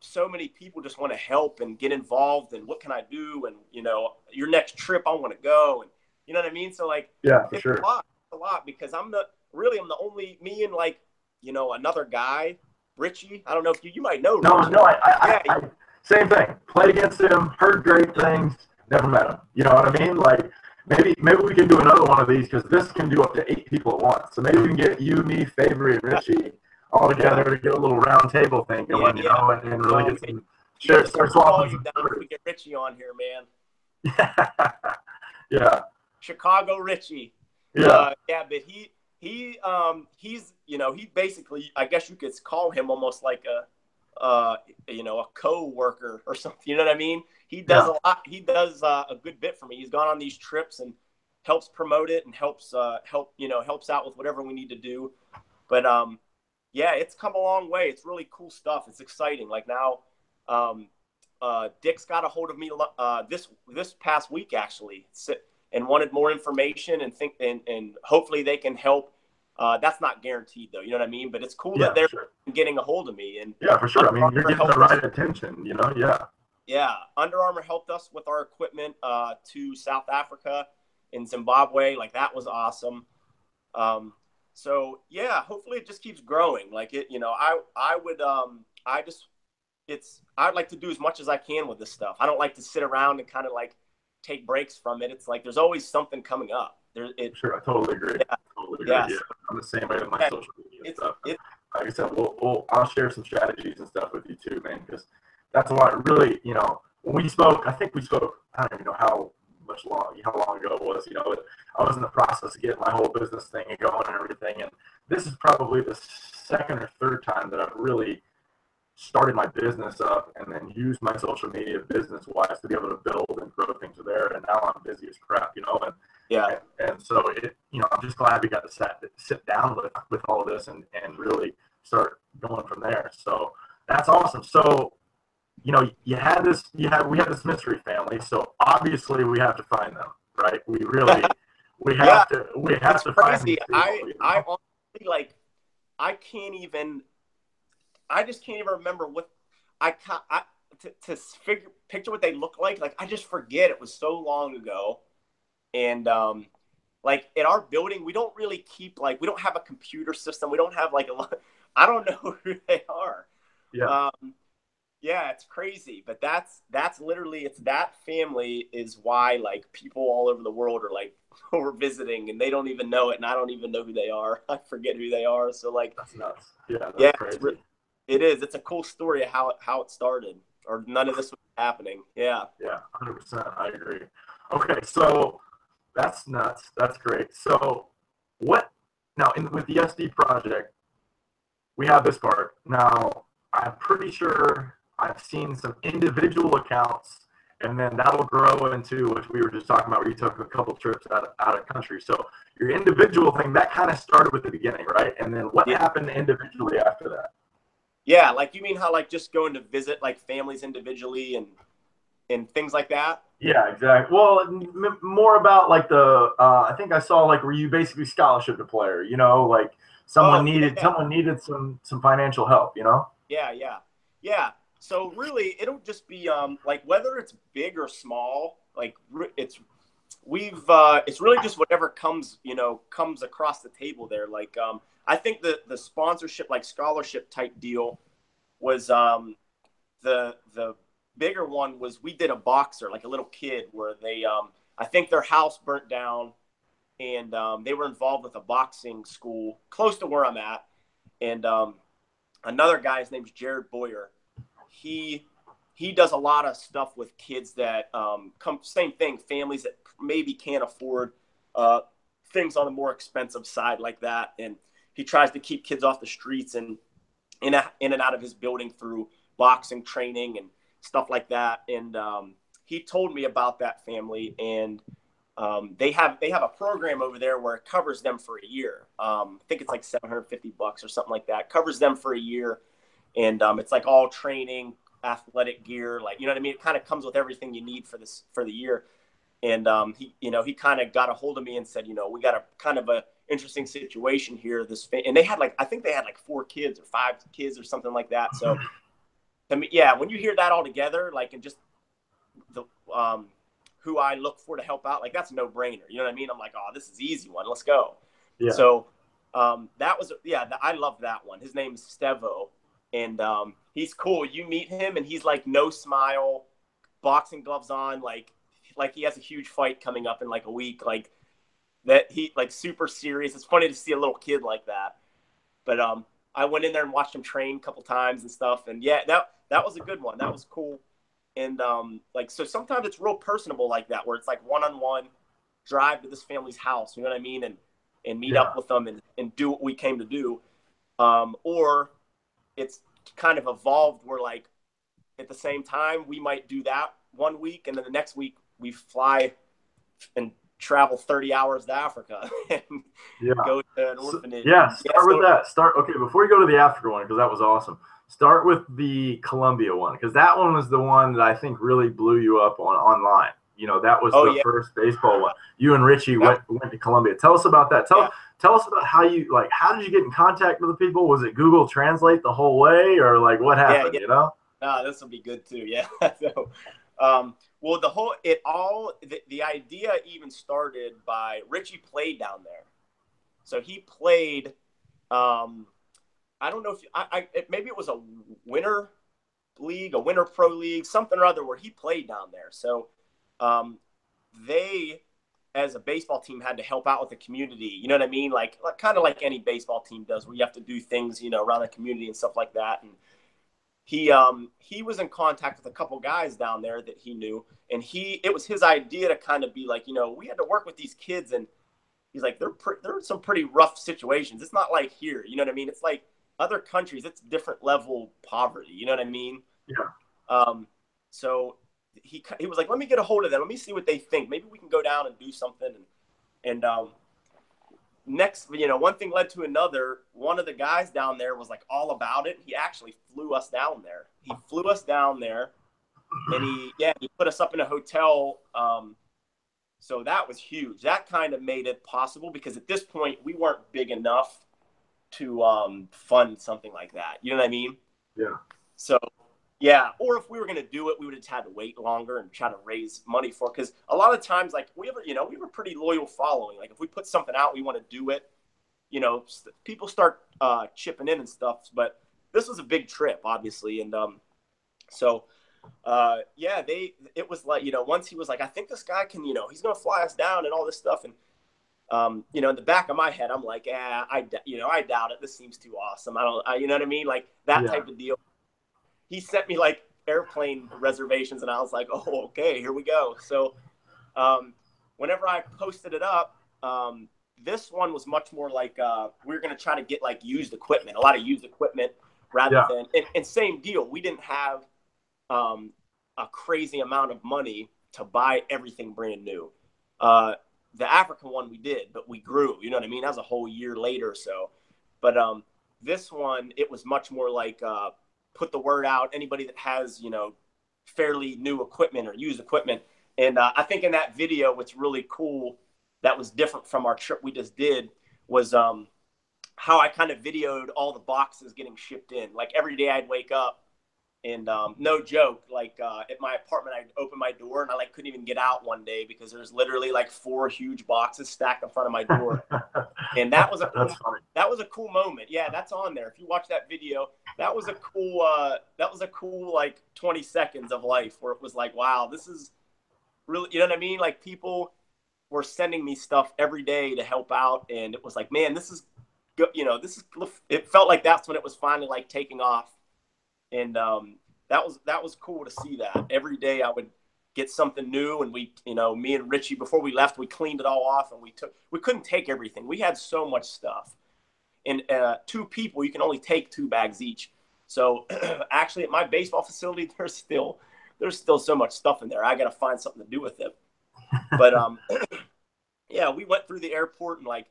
so many people just want to help and get involved and what can I do? And, you know, your next trip, I want to go. And you know what I mean? So like, yeah, for sure. A lot, a lot because I'm the, really, I'm the only me and like you know, another guy, Richie. I don't know if you you might know. No, Richie. no, I, I, yeah, I, same thing. Played against him, heard great things, never met him. You know what I mean? Like maybe maybe we can do another one of these because this can do up to eight people at once. So maybe we can get you, me, Favory, and Richie all together to get a little round table thing going, yeah, you know, and, and really get some share, start swapping. We get Richie on here, man. [LAUGHS] yeah. Chicago Richie. Yeah. Uh, yeah, but he he um he's you know he basically I guess you could call him almost like a uh you know a co-worker or [LAUGHS] something you know what I mean? He does yeah. a lot he does uh, a good bit for me. He's gone on these trips and helps promote it and helps uh help you know helps out with whatever we need to do. But um yeah it's come a long way. It's really cool stuff. It's exciting. Like now um uh Dick's got a hold of me uh this this past week actually and wanted more information and think and, and hopefully they can help. Uh, that's not guaranteed though, you know what I mean? But it's cool yeah, that they're sure. getting a hold of me. And yeah, for sure. I mean, you're getting the right us. attention, you know? Yeah. Yeah. Under Armour helped us with our equipment uh, to South Africa in Zimbabwe. Like that was awesome. Um, so yeah, hopefully it just keeps growing. Like it, you know, I, I would, um, I just, it's, I'd like to do as much as I can with this stuff. I don't like to sit around and kind of like take breaks from it. It's like there's always something coming up. There, it, sure, I totally agree. Yeah. Totally agree. Yeah. yeah. I'm the same way with my yeah. social media it's, stuff. It, like I said, we'll, we'll, I'll share some strategies and stuff with you too, man, because that's a lot. Really, you know, when we spoke, I think we spoke. I don't even know how much long, how long ago it was. You know, I was in the process of getting my whole business thing going and everything, and this is probably the second or third time that I've really started my business up and then used my social media business wise to be able to build and grow things there. And now I'm busy as crap, you know. And yeah, and, and so it, you know, I'm just glad we got to sit sit down with with all of this and and really start going from there. So that's awesome. So you know, you had this, you have, we have this mystery family. So obviously we have to find them, right? We really, [LAUGHS] we have yeah, to, we have to crazy. find. People, I, you know? I honestly like, I can't even I just can't even remember what I can't I, to, to figure picture what they look like. Like I just forget. It was so long ago, and um, like in our building, we don't really keep like we don't have a computer system. We don't have like a lot. [LAUGHS] I don't know [LAUGHS] who they are. Yeah. Um, yeah, it's crazy, but that's that's literally it's that family is why like people all over the world are like [LAUGHS] we're visiting and they don't even know it, and I don't even know who they are. I forget who they are. So like that's nuts. Yeah, that's yeah, crazy. It's, it is. It's a cool story of how it, how it started, or none of this was happening. Yeah. Yeah, hundred percent. I agree. Okay, so that's nuts. That's great. So, what now in, with the SD project? We have this part now. I'm pretty sure I've seen some individual accounts, and then that'll grow into what we were just talking about, where you took a couple trips out of, out of country. So your individual thing that kind of started with the beginning, right? And then what yeah. happened individually after that? Yeah, like you mean how like just going to visit like families individually and and things like that. Yeah, exactly. Well, m- more about like the uh, I think I saw like where you basically scholarship the player. You know, like someone oh, needed yeah. someone needed some some financial help. You know. Yeah, yeah, yeah. So really, it'll just be um like whether it's big or small. Like it's we've uh, it's really just whatever comes you know comes across the table there. Like um, I think the the sponsorship like scholarship type deal was um, the the bigger one was we did a boxer like a little kid where they um, I think their house burnt down and um, they were involved with a boxing school close to where I'm at. And um, another guy his name's Jared Boyer. He he does a lot of stuff with kids that um, come same thing families that maybe can't afford uh, things on the more expensive side like that. And he tries to keep kids off the streets and in, a, in and out of his building through boxing training and stuff like that. And um, he told me about that family and um, they have they have a program over there where it covers them for a year. Um, i think it's like 750 bucks or something like that. Covers them for a year. And um, it's like all training athletic gear like you know what i mean? It kind of comes with everything you need for this for the year. And um, he you know he kind of got a hold of me and said you know we got a kind of a interesting situation here. This and they had like i think they had like four kids or five kids or something like that. So I mean, yeah when you hear that all together like and just the um, who i look for to help out like that's a no-brainer you know what i mean i'm like oh this is easy one let's go yeah. so um, that was yeah i love that one his name is stevo and um, he's cool. You meet him, and he's like no smile, boxing gloves on, like like he has a huge fight coming up in like a week, like that he like super serious. It's funny to see a little kid like that. But um, I went in there and watched him train a couple times and stuff, and yeah, that that was a good one. That was cool. And um, like so, sometimes it's real personable like that, where it's like one on one, drive to this family's house. You know what I mean? And and meet yeah. up with them and, and do what we came to do. Um, or it's kind of evolved where like at the same time we might do that one week and then the next week we fly and travel 30 hours to Africa [LAUGHS] and yeah. go to an orphanage. So, yeah, start yeah, with so, that. Start okay, before you go to the Africa one, because that was awesome. Start with the Colombia one, because that one was the one that I think really blew you up on online. You know, that was oh, the yeah. first baseball one. You and Richie went went to Colombia. Tell us about that. Tell tell us about how you like how did you get in contact with the people was it google translate the whole way or like what happened yeah, yeah. you know no this will be good too [LAUGHS] yeah so um, well the whole it all the, the idea even started by richie played down there so he played um, i don't know if I, I it, maybe it was a winter league a winter pro league something or other where he played down there so um, they as a baseball team had to help out with the community. You know what I mean? Like, like kind of like any baseball team does, where you have to do things, you know, around the community and stuff like that. And he um he was in contact with a couple guys down there that he knew, and he it was his idea to kind of be like, you know, we had to work with these kids, and he's like, they're pre- they're in some pretty rough situations. It's not like here, you know what I mean? It's like other countries, it's different level poverty. You know what I mean? Yeah. Um. So he he was like, let me get a hold of them. Let me see what they think. Maybe we can go down and do something. And and um, next, you know, one thing led to another. One of the guys down there was like all about it. He actually flew us down there. He flew us down there, and he yeah he put us up in a hotel. Um, so that was huge. That kind of made it possible because at this point we weren't big enough to um, fund something like that. You know what I mean? Yeah. So yeah, or if we were going to do it, we would have had to wait longer and try to raise money for. Because a lot of times, like we have, you know, we have a pretty loyal following. Like if we put something out, we want to do it. You know, people start uh, chipping in and stuff. But this was a big trip, obviously, and um, so uh, yeah, they. It was like you know, once he was like, I think this guy can, you know, he's going to fly us down and all this stuff, and um, you know, in the back of my head, I'm like, yeah, I, you know, I doubt it. This seems too awesome. I don't, I, you know what I mean? Like that yeah. type of deal he sent me like airplane reservations, and I was like, oh, okay, here we go. So, um, whenever I posted it up, um, this one was much more like uh, we are going to try to get like used equipment, a lot of used equipment, rather yeah. than and, and, same deal. We didn't have um, a crazy amount of money to buy everything brand new. Uh, the African one we did, but we grew. You know what I mean? That was a whole year later or so. But um, this one, it was much more like uh, put the word out. Anybody that has, you know, fairly new equipment or used equipment. And uh, I think in that video, what's really cool that was different from our trip we just did was um, how I kind of videoed all the boxes getting shipped in. Like every day I'd wake up And um, no joke, like uh, at my apartment, I opened my door and I like couldn't even get out one day because there's literally like four huge boxes stacked in front of my door. [LAUGHS] and that was a cool, that was a cool moment. Yeah, that's on there. If you watch that video, that was a cool uh, that was a cool like 20 seconds of life where it was like, wow, this is really you know what I mean? Like people were sending me stuff every day to help out, and it was like, man, this is you know, this is it felt like that's when it was finally like taking off and um, that was that was cool to see that. Every day I would get something new, and we, you know, me and Richie before we left, we cleaned it all off, and we took. We couldn't take everything. We had so much stuff, and uh, two people, you can only take two bags each. So [CLEARS THROAT] actually, at my baseball facility, [LAUGHS] there's still there's still so much stuff in there. I got to find something to do with it. But um, [LAUGHS] [CLEARS THROAT] yeah, we went through the airport and like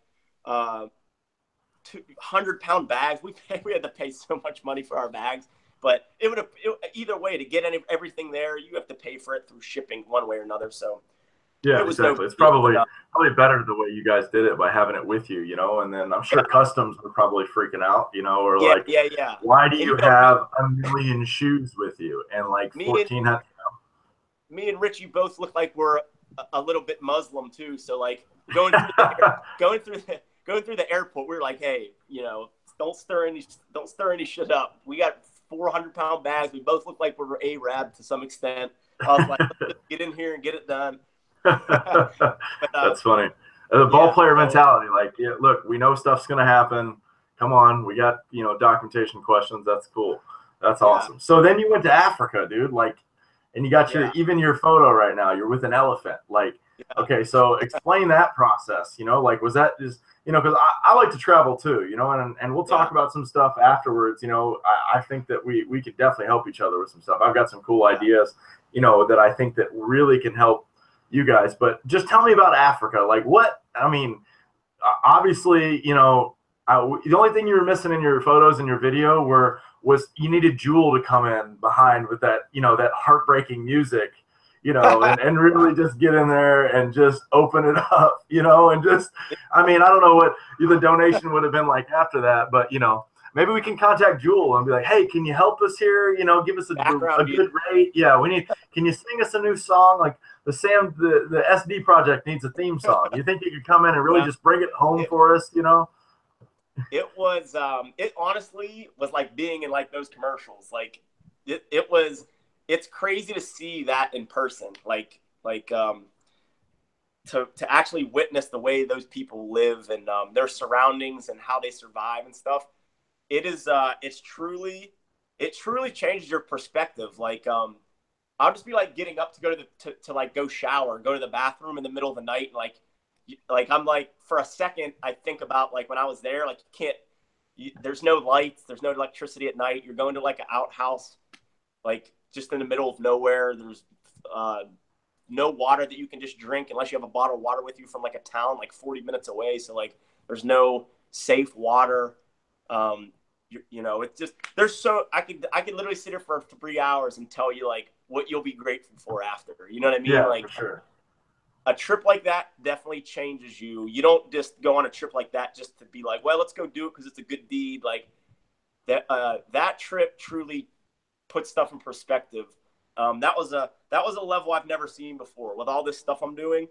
uh, two hundred pound bags. We [LAUGHS] we had to pay so much money for our bags but it would have either way to get any, everything there, you have to pay for it through shipping one way or another. So yeah, it exactly. No, it's probably probably better the way you guys did it by having it with you, you know. And then I'm sure yeah. customs were probably freaking out, you know, or yeah, like, yeah, yeah. Why do you have a million shoes with you and like fourteen hundred? Me and Richie both look like we're a, a little bit Muslim too. So like [LAUGHS] going through the, going through the going through the airport, we are like, hey, you know, don't stir any don't stir any shit up. We got 400 pound bags. We both look like we're Arab to some extent. I was like, [LAUGHS] get in here and get it done. [LAUGHS] but, uh, That's funny. The ball yeah, player mentality, like, yeah, look, we know stuff's gonna happen. Come on, we got you know documentation questions. That's cool. That's awesome. Yeah. So then you went to Africa, dude. Like, and you got your even your photo right now. You're with an elephant. Like, okay, so explain that process. You know, like, was that just you know, because I, I, like to travel too, you know, and, and we'll talk yeah. about some stuff afterwards. You know, I, I, think that we we could definitely help each other with some stuff. I've got some cool yeah. ideas, you know, that I think that really can help you guys. But just tell me about Africa. Like, what? I mean, obviously, you know, I, the only thing you were missing in your photos and your video were was you needed Jewel to come in behind with that, you know, that heartbreaking music you know, and, and really just get in there and just open it [LAUGHS] up, you know, and just, I mean, I don't know what the donation would have been like after that, but you know, maybe we can contact Jewel and be like, hey, can you help us here? You know, give us a, a, good rate. Yeah, we need. Can you sing us a new song? Like the Sam, the the SD project needs a theme song. You think you could come in and really just bring it home for us? You know. It was. um It honestly was like being in like those commercials. Like it. It was it's crazy to see that in person. Like like um, to to actually witness the way those people live and um, their surroundings and how they survive and stuff. It is uh, it's truly it truly changes your perspective. Like um, I'll just be like getting up to go to the to, to like go shower, go to the bathroom in the middle of the night, and like like I'm like for a second I think about like when I was there, like you can't. You, there's no lights, there's no electricity at night. You're going to like an outhouse, like just in the middle of nowhere. There's uh, no water that you can just drink unless you have a bottle of water with you from like a town like 40 minutes away. So like there's no safe water. Um, you, you know, it's just there's so I could I could literally sit here for three hours and tell you like what you'll be grateful for after. You know what I mean? Yeah, like for sure. A trip like that definitely changes you. You don't just go on a trip like that just to be like, well, let's go do it because it's a good deed. Like that, uh, that trip truly put stuff in perspective. Um, that was a that was a level I've never seen before. With all this stuff I'm doing,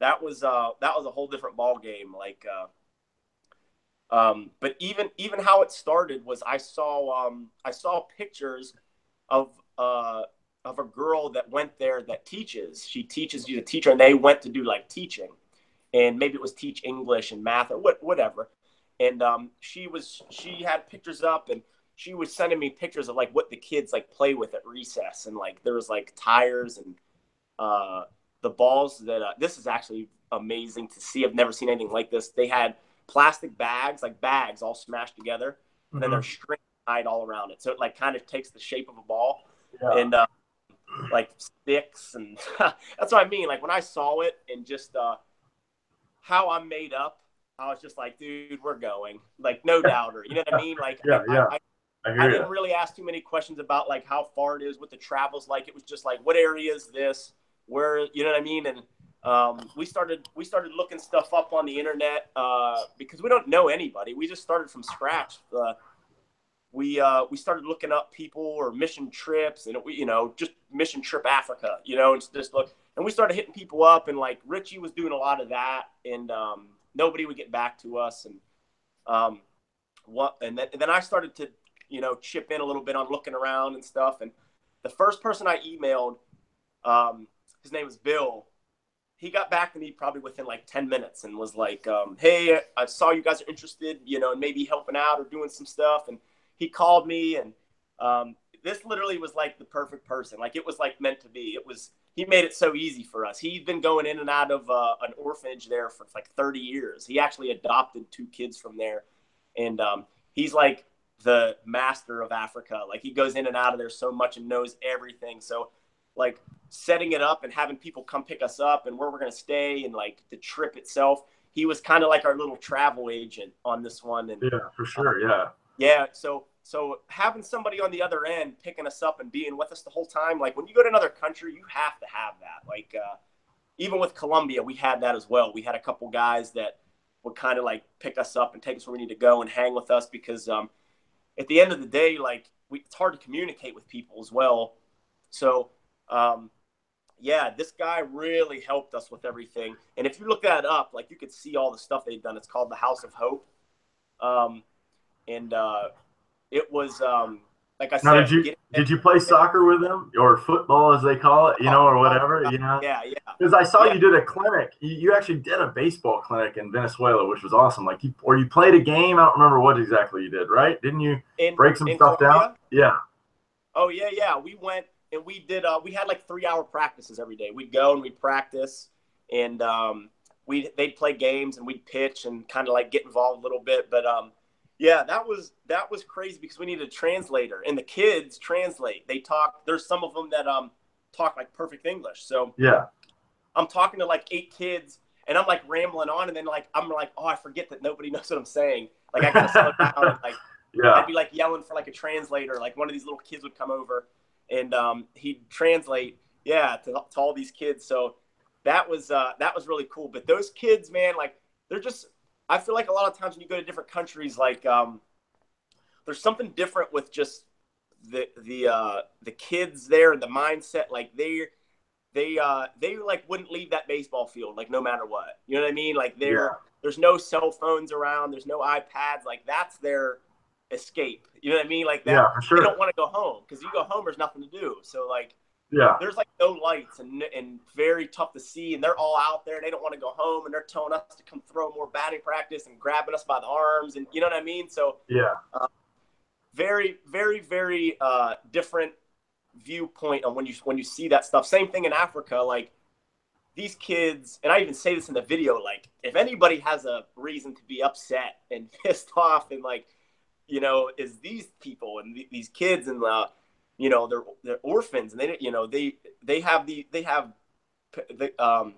that was uh, that was a whole different ball game. Like, uh, um, but even even how it started was I saw um, I saw pictures of uh, of a girl that went there that teaches. She teaches. She's a teacher, and they went to do like teaching, and maybe it was teach English and math or what whatever. And um, she was she had pictures up and she was sending me pictures of like what the kids like play with at recess and like there was like tires and uh the balls that uh, this is actually amazing to see i've never seen anything like this they had plastic bags like bags all smashed together mm-hmm. and then they're string tied all around it so it like kind of takes the shape of a ball yeah. and uh, like sticks and [LAUGHS] that's what i mean like when i saw it and just uh how i'm made up I was just like, dude, we're going. Like, no [LAUGHS] doubter. You know what I mean? Like, yeah, I, yeah. I, I, I didn't really ask too many questions about like how far it is, what the travel's like. It was just like, what area is this? Where you know what I mean? And um, we started we started looking stuff up on the internet uh, because we don't know anybody. We just started from scratch. Uh, we uh, we started looking up people or mission trips, and we you know just mission trip Africa, you know, and just look, and we started hitting people up, and like Richie was doing a lot of that, and um, nobody would get back to us, and um, what, and then and then I started to you know chip in a little bit on looking around and stuff, and the first person I emailed, um, his name was Bill. He got back to me probably within like 10 minutes and was like, um, Hey, I saw you guys are interested, you know, and maybe helping out or doing some stuff. And he called me and um, this literally was like the perfect person. Like it was like meant to be. It was he made it so easy for us. He'd been going in and out of uh, an orphanage there for like 30 years. He actually adopted two kids from there, and um, he's like the master of Africa. Like he goes in and out of there so much and knows everything. So like setting it up and having people come pick us up and where we're gonna stay and like the trip itself. He was kind of like our little travel agent on this one. And yeah, for sure. Yeah. Yeah. So so having somebody on the other end picking us up and being with us the whole time, like when you go to another country, you have to have that. Like uh, even with Colombia, we had that as well. We had a couple guys that would kind of like pick us up and take us where we need to go and hang with us because um, at the end of the day, like we, it's hard to communicate with people as well. So um, yeah, this guy really helped us with everything. And if you look that up, like you could see all the stuff they've done. It's called the House of Hope. Um, and uh, it was um, like I now, said. did you did you play soccer with them or football as they call it, you know, or whatever? You know. Yeah, yeah. Because I saw Yeah. you did a clinic. You, you actually did a baseball clinic in Venezuela, which was awesome. Like you or you played a game. I don't remember what exactly you did. Right? Didn't you In, break some stuff down? Yeah. Oh yeah, yeah. We went and we did. Uh, we had like three hour practices every day. We'd go and we'd practice, and um, we they'd play games and we'd pitch and kind of like get involved a little bit. But um, yeah, that was that was crazy because we needed a translator, and the kids translate. They talk. There's some of them that um talk like perfect English. So Yeah. I'm talking to like eight kids and I'm like rambling on and then like I'm like, oh, I forget that nobody [LAUGHS] knows what I'm saying. Like I gotta slow down and like [LAUGHS] Yeah. I'd be like yelling for like a translator. Like one of these little kids would come over and um, he'd translate, yeah, to, to all these kids. So that was uh, that was really cool. But those kids, man, like they're just. I feel like a lot of times when you go to different countries, like um, there's something different with just the the uh, the kids there and the mindset. Like they they uh, they like wouldn't leave that baseball field like no matter what. You know what I mean? Like they're Yeah. there's no cell phones around. There's no iPads. Like that's their escape. You know what I mean? Like that. Yeah, for They sure. don't want to go home because you go home, there's nothing to do. So like, Yeah. there's like no lights and and very tough to see, and they're all out there. and They don't want to go home, and they're telling us to come throw more batting practice and grabbing us by the arms, and you know what I mean. So Yeah. very, very, very uh, different viewpoint on when you when you see that stuff. Same thing in Africa, like these kids, and I even say this in the video, like if anybody has a reason to be upset and [LAUGHS] pissed off, and like you know, is these people and th- these kids and uh, you know they're they're orphans and they you know they they have the they have the um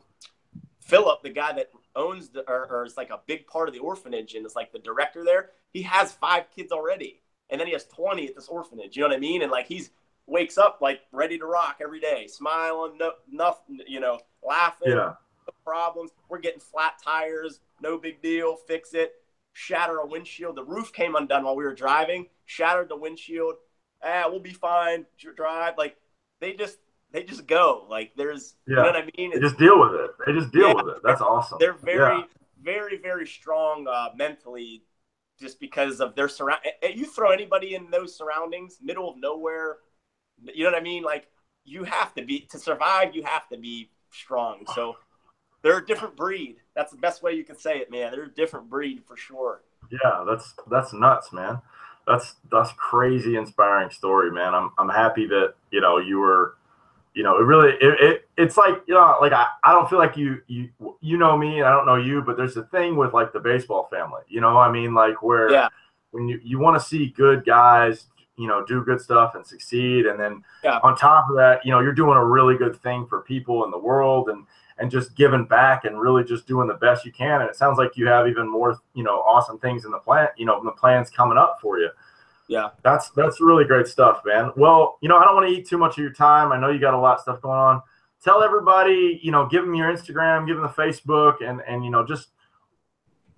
Philip, the guy that owns the or, or is like a big part of the orphanage and is like the director there. He has five kids already, and then he has twenty at this orphanage. You know what I mean? And like he's wakes up like ready to rock every day, smiling, no, nothing, you know, laughing, Yeah. no problems. We're getting flat tires, no big deal, fix it. Shatter a windshield. The roof came undone while we were driving. Shattered the windshield. Ah, we'll be fine. Drive like they just they just go like there's yeah. you know what I mean. They just deal with it. They just deal Yeah. with it. That's awesome. they're very Yeah. very very strong uh, mentally just because of their surround you throw anybody in those surroundings middle of nowhere you know what i mean like you have to be to survive you have to be strong so they're a different breed that's the best way you can say it man they're a different breed for sure Yeah, that's that's nuts, man. That's that's crazy inspiring story, man. I'm I'm happy that you know you were, you know, it really it, it it's like you know like I, I don't feel like you you you know me and I don't know you, but there's a thing with like the baseball family, you know, I mean like where Yeah. when you you want to see good guys, you know, do good stuff and succeed, and then Yeah. on top of that, you know, you're doing a really good thing for people in the world and and just giving back and really just doing the best you can. And it sounds like you have even more, you know, awesome things in the plan, you know, in the plans coming up for you. yeah That's that's really great stuff, man. Well, you know, I don't want to eat too much of your time. I know you got a lot of stuff going on. Tell everybody, you know, give them your Instagram, give them the Facebook, and and you know, just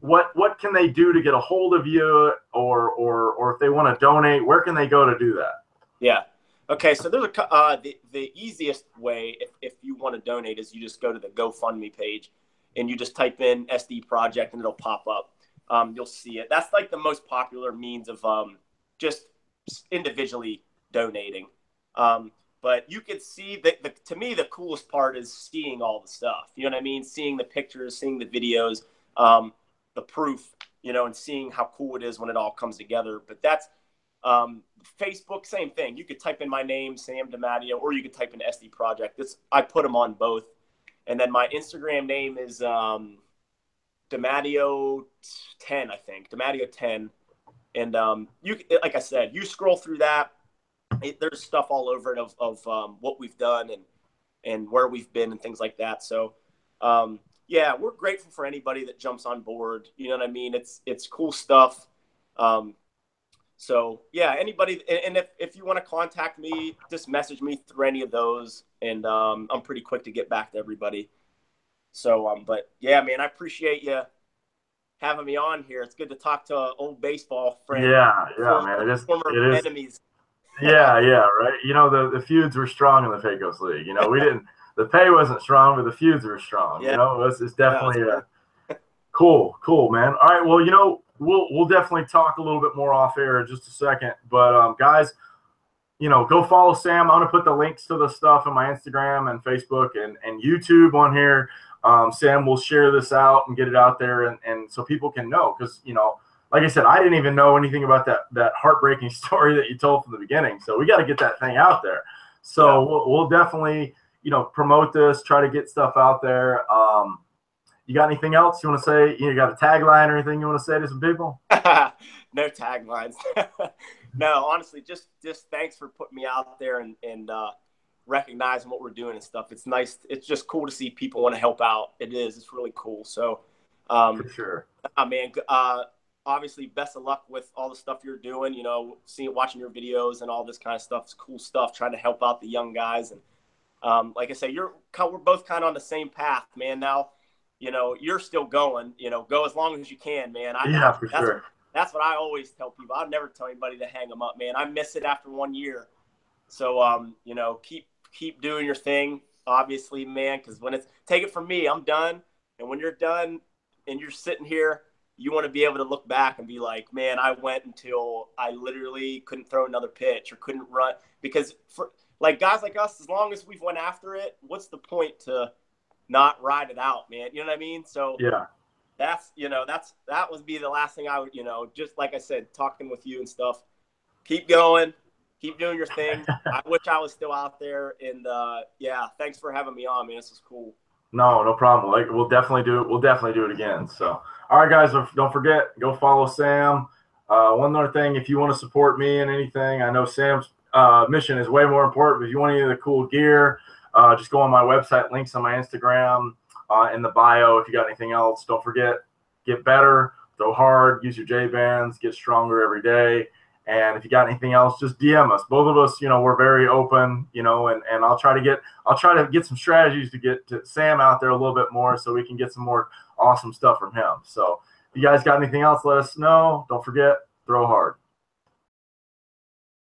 what what can they do to get a hold of you, or or or if they want to donate, where can they go to do that? Yeah. Okay, so there's a uh, the the easiest way if, if you want to donate is you just go to the GoFundMe page and you just type in SD Project and it'll pop up. Um, you'll see it. That's like the most popular means of um, just individually donating. Um, but you could see that the, to me the coolest part is seeing all the stuff. You know what I mean? Seeing the pictures, seeing the videos, um, the proof, you know, and seeing how cool it is when it all comes together. But that's um, Facebook, same thing. You could type in my name, Sam DiMatteo, or you could type in SD Project. This I put them on both, and then my Instagram name is um, ten, I think DiMatteo ten, and um, you like I said, you scroll through that. It, there's stuff all over it of, of um, what we've done and and where we've been and things like that. So um, yeah, we're grateful for anybody that jumps on board. You know what I mean? It's it's cool stuff. Um, so yeah, anybody, and if, if you want to contact me, just message me through any of those, and um, I'm pretty quick to get back to everybody. So, um, but yeah, man, I appreciate you having me on here. It's good to talk to an old baseball friend. Yeah, yeah, man. It is, former it is. enemies. [LAUGHS] yeah, yeah, right. You know, the, the feuds were strong in the Pecos League. You know, we didn't, [LAUGHS] the pay wasn't strong, but the feuds were strong. Yeah. You know, it's, it's definitely yeah, a, cool, cool, man. All right, well, you know, we'll we'll definitely talk a little bit more off air in just a second. But um, guys, you know, go follow Sam. I'm gonna put the links to the stuff in my Instagram and Facebook and and YouTube on here. Um, Sam will share this out and get it out there, and and so people can know because you know. Like I said, I didn't even know anything about that that heartbreaking [LAUGHS] story that you told from the beginning. So we got to get that thing out there. So yeah. we'll, we'll definitely, you know, promote this, try to get stuff out there. Um, you got anything else you want to say? You got a tagline or anything you want to say to some people? [LAUGHS] no taglines. [LAUGHS] no, honestly, just just thanks for putting me out there and and uh, recognizing what we're doing and stuff. It's nice. It's just cool to see people want to help out. It is. It's really cool. So, um, for sure. I mean, uh, obviously, best of luck with all the stuff you're doing. You know, seeing, watching your videos and all this kind of stuff. It's cool stuff. Trying to help out the young guys and. Um, like I say, you're we're both kind of on the same path, man. Now, you know, you're still going. You know, go as long as you can, man. I, yeah, for that's, sure. That's what I always tell people. I'd never tell anybody to hang them up, man. I miss it after one year. So, um, you know, keep keep doing your thing. Obviously, man, because when it's take it from me, I'm done. And when you're done and you're sitting here, you want to be able to look back and be like, man, I went until I literally couldn't throw another pitch or couldn't run because for like guys like us, as long as we've went after it, what's the point to not ride it out, man. You know what I mean? So yeah, that's you know that's that would be the last thing I would you know just like I said, talking with you and stuff. Keep going, keep doing your thing. [LAUGHS] I wish I was still out there, and uh, yeah, thanks for having me on, man. This is cool. No, no problem. Like we'll definitely do it. We'll definitely do it again. So, all right, guys, don't forget go follow Sam. Uh, one other thing, if you want to support me in anything, I know Sam's uh, mission is way more important. But if you want any of the cool gear, uh, just go on my website, links on my Instagram, uh, in the bio. If you got anything else, don't forget, get better, throw hard, use your J bands, get stronger every day. And if you got anything else, just DM us. Both of us, you know, we're very open, you know, and, and I'll try to get I'll try to get some strategies to get to Sam out there a little bit more so we can get some more awesome stuff from him. So if you guys got anything else, let us know. Don't forget, throw hard.